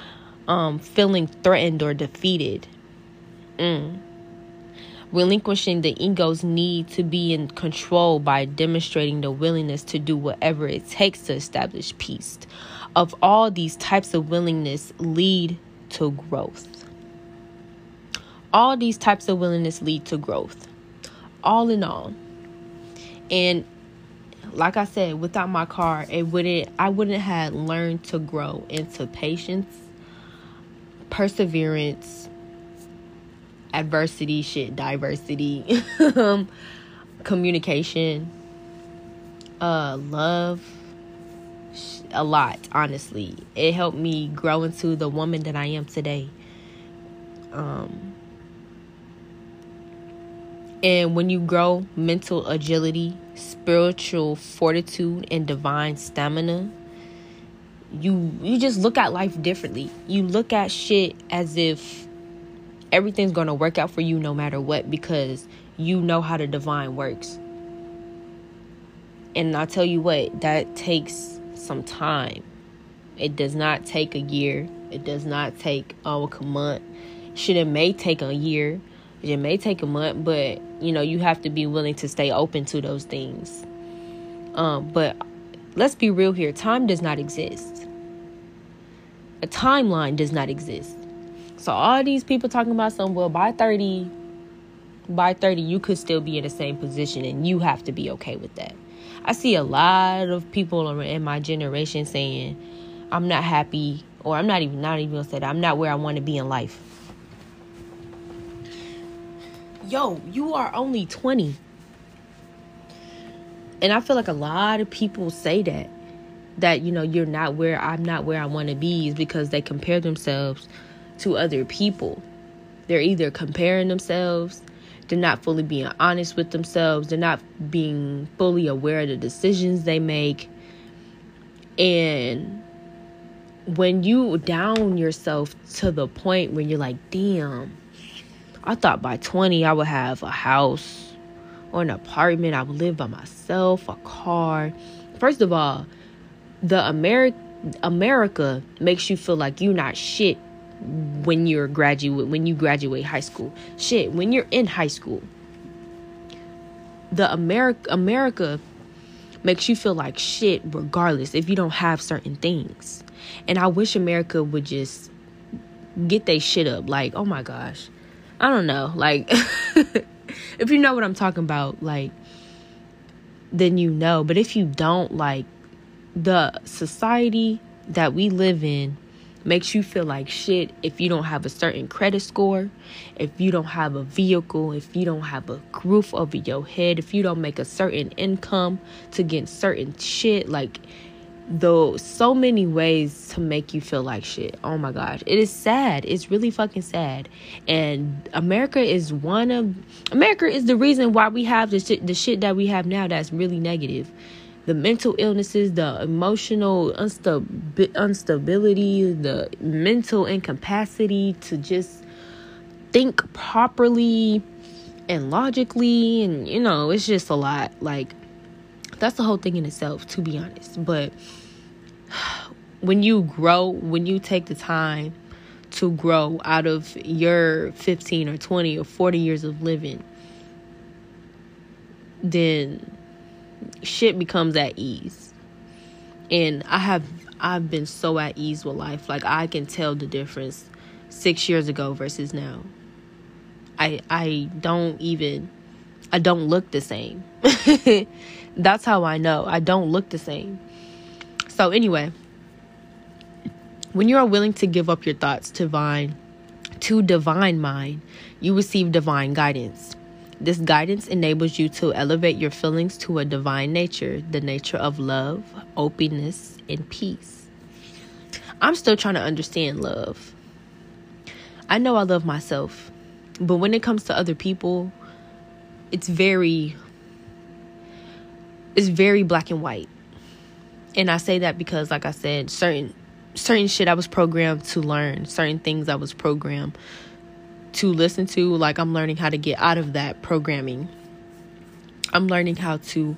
um, feeling threatened or defeated. Mm. Relinquishing the ego's need to be in control by demonstrating the willingness to do whatever it takes to establish peace. Of all these types of willingness lead to growth. All these types of willingness lead to growth. All in all. And like I said, without my car, it wouldn't I wouldn't have learned to grow into patience, perseverance, adversity, shit, diversity, *laughs* communication, uh, love, a lot, honestly. It helped me grow into the woman that I am today. Um, and when you grow mental agility, spiritual fortitude, and divine stamina, you you just look at life differently. You look at shit as if everything's going to work out for you no matter what because you know how the divine works. And I'll tell you what, that takes some time. It does not take a year. It does not take oh, a month. Shit, it may take a year. It may take a month, but you know you have to be willing to stay open to those things. Um, but let's be real here. Time does not exist. A timeline does not exist. So all these people talking about some well by 30 by 30 you could still be in the same position and you have to be okay with that. I see a lot of people in my generation saying I'm not happy or I'm not even not even gonna say that I'm not where I want to be in life. Yo, you are only 20. And I feel like a lot of people say that that you know you're not where I'm not where I want to be is because they compare themselves to other people. They're either comparing themselves, they're not fully being honest with themselves, they're not being fully aware of the decisions they make. And when you down yourself to the point where you're like, damn, I thought by 20 I would have a house or an apartment, I would live by myself, a car. First of all, the Ameri- America makes you feel like you're not shit when you're graduate when you graduate high school. Shit, when you're in high school. The America America makes you feel like shit regardless if you don't have certain things. And I wish America would just get they shit up. Like, oh my gosh. I don't know. Like *laughs* if you know what I'm talking about, like then you know. But if you don't, like the society that we live in makes you feel like shit if you don't have a certain credit score, if you don't have a vehicle, if you don't have a roof over your head, if you don't make a certain income to get certain shit. Like, though, so many ways to make you feel like shit. Oh my gosh. It is sad. It's really fucking sad. And America is one of, America is the reason why we have the shit, the shit that we have now that's really negative the mental illnesses, the emotional instability, the mental incapacity to just think properly and logically. And, you know, it's just a lot. Like, that's the whole thing in itself, to be honest. But when you grow, when you take the time to grow out of your 15 or 20 or 40 years of living, then shit becomes at ease. And I have I've been so at ease with life. Like I can tell the difference 6 years ago versus now. I I don't even I don't look the same. *laughs* That's how I know. I don't look the same. So anyway, when you are willing to give up your thoughts to divine to divine mind, you receive divine guidance. This guidance enables you to elevate your feelings to a divine nature, the nature of love, openness, and peace. I'm still trying to understand love. I know I love myself, but when it comes to other people, it's very it's very black and white. And I say that because like I said, certain certain shit I was programmed to learn, certain things I was programmed to listen to. Like, I'm learning how to get out of that programming. I'm learning how to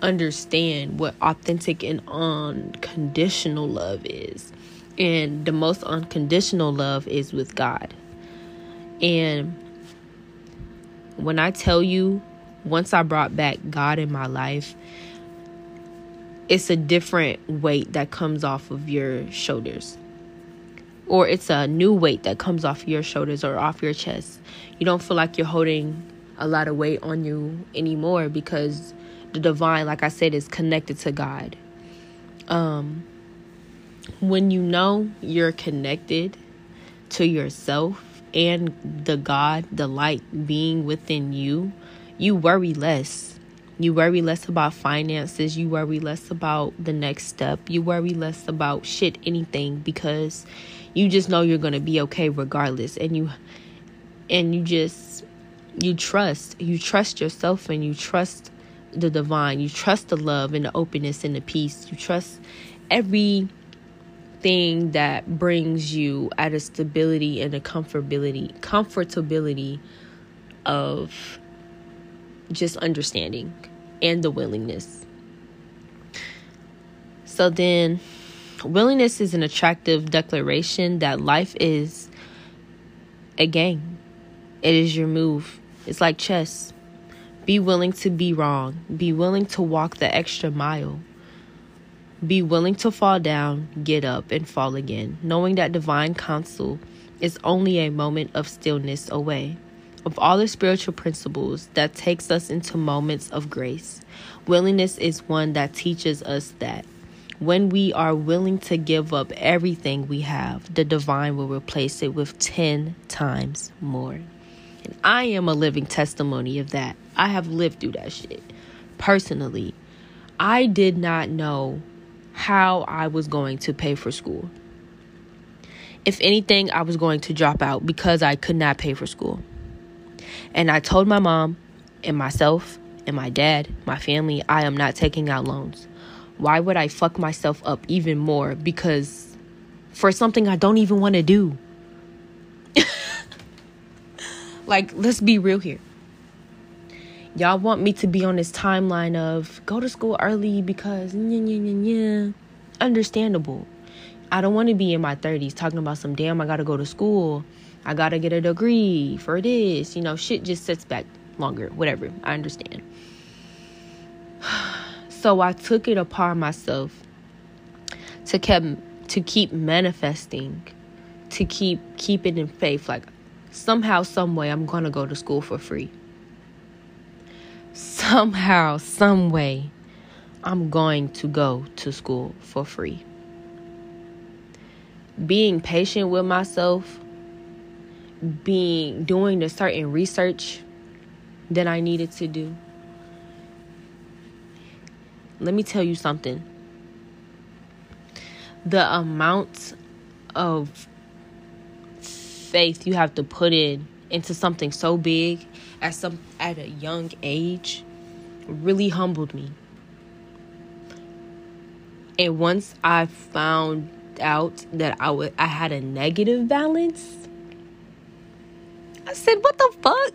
understand what authentic and unconditional love is. And the most unconditional love is with God. And when I tell you, once I brought back God in my life, it's a different weight that comes off of your shoulders. Or it's a new weight that comes off your shoulders or off your chest. You don't feel like you're holding a lot of weight on you anymore because the divine, like I said, is connected to God. Um, when you know you're connected to yourself and the God, the light being within you, you worry less. You worry less about finances. You worry less about the next step. You worry less about shit, anything, because you just know you're gonna be okay regardless. And you, and you just, you trust. You trust yourself, and you trust the divine. You trust the love and the openness and the peace. You trust every thing that brings you at a stability and a comfortability comfortability of just understanding and the willingness. So then willingness is an attractive declaration that life is a game. It is your move. It's like chess. Be willing to be wrong. Be willing to walk the extra mile. Be willing to fall down, get up, and fall again, knowing that divine counsel is only a moment of stillness away. Of all the spiritual principles that takes us into moments of grace, willingness is one that teaches us that when we are willing to give up everything we have, the divine will replace it with 10 times more. And I am a living testimony of that. I have lived through that shit personally. I did not know how I was going to pay for school. If anything, I was going to drop out because I could not pay for school. And I told my mom and myself and my dad, my family, I am not taking out loans. Why would I fuck myself up even more because for something I don't even want to do? *laughs* like, let's be real here. Y'all want me to be on this timeline of go to school early because yeah, yeah, yeah. Understandable. I don't want to be in my 30s talking about some damn, I got to go to school. I got to get a degree for this. You know, shit just sits back longer. Whatever. I understand. *sighs* So I took it upon myself to keep to keep manifesting, to keep keep it in faith. Like somehow, some way, I'm gonna go to school for free somehow, some way, I'm going to go to school for free. Being patient with myself, being doing the certain research that I needed to do. Let me tell you something. The amount of faith you have to put in into something so big at some at a young age really humbled me. And once I found out that I would I had a negative balance, I said, "What the fuck?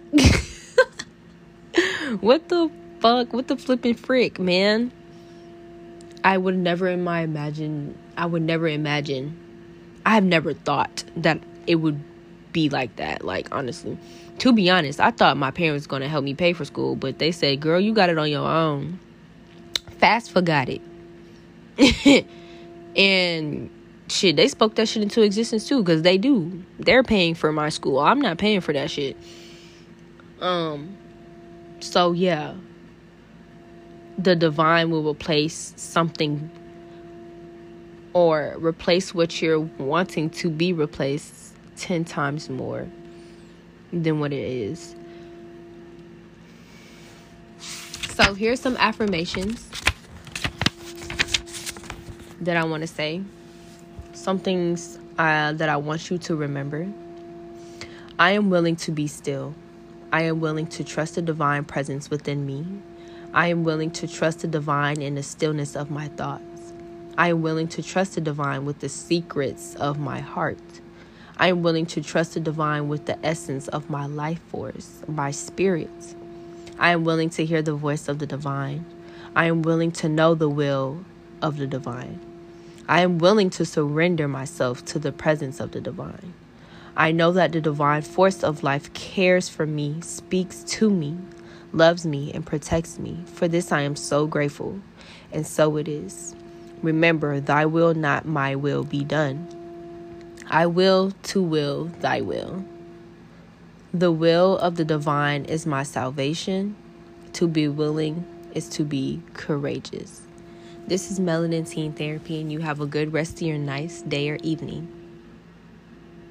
*laughs* what the fuck? What the flipping frick, man?" I would never in my imagine I would never imagine I have never thought that it would be like that, like honestly to be honest, I thought my parents to help me pay for school, but they said, "Girl, you got it on your own." Fast forgot it. *laughs* and shit, they spoke that shit into existence too cuz they do. They're paying for my school. I'm not paying for that shit. Um so yeah. The divine will replace something or replace what you're wanting to be replaced 10 times more than what it is. So, here's some affirmations that I want to say. Some things uh, that I want you to remember. I am willing to be still. I am willing to trust the divine presence within me. I am willing to trust the divine in the stillness of my thoughts. I am willing to trust the divine with the secrets of my heart. I am willing to trust the divine with the essence of my life force, my spirit. I am willing to hear the voice of the divine. I am willing to know the will of the divine. I am willing to surrender myself to the presence of the divine. I know that the divine force of life cares for me, speaks to me, loves me, and protects me. For this I am so grateful, and so it is. Remember, thy will, not my will, be done. I will to will thy will. The will of the divine is my salvation. To be willing is to be courageous. This is Melanin Teen Therapy, and you have a good rest of your nice day or evening.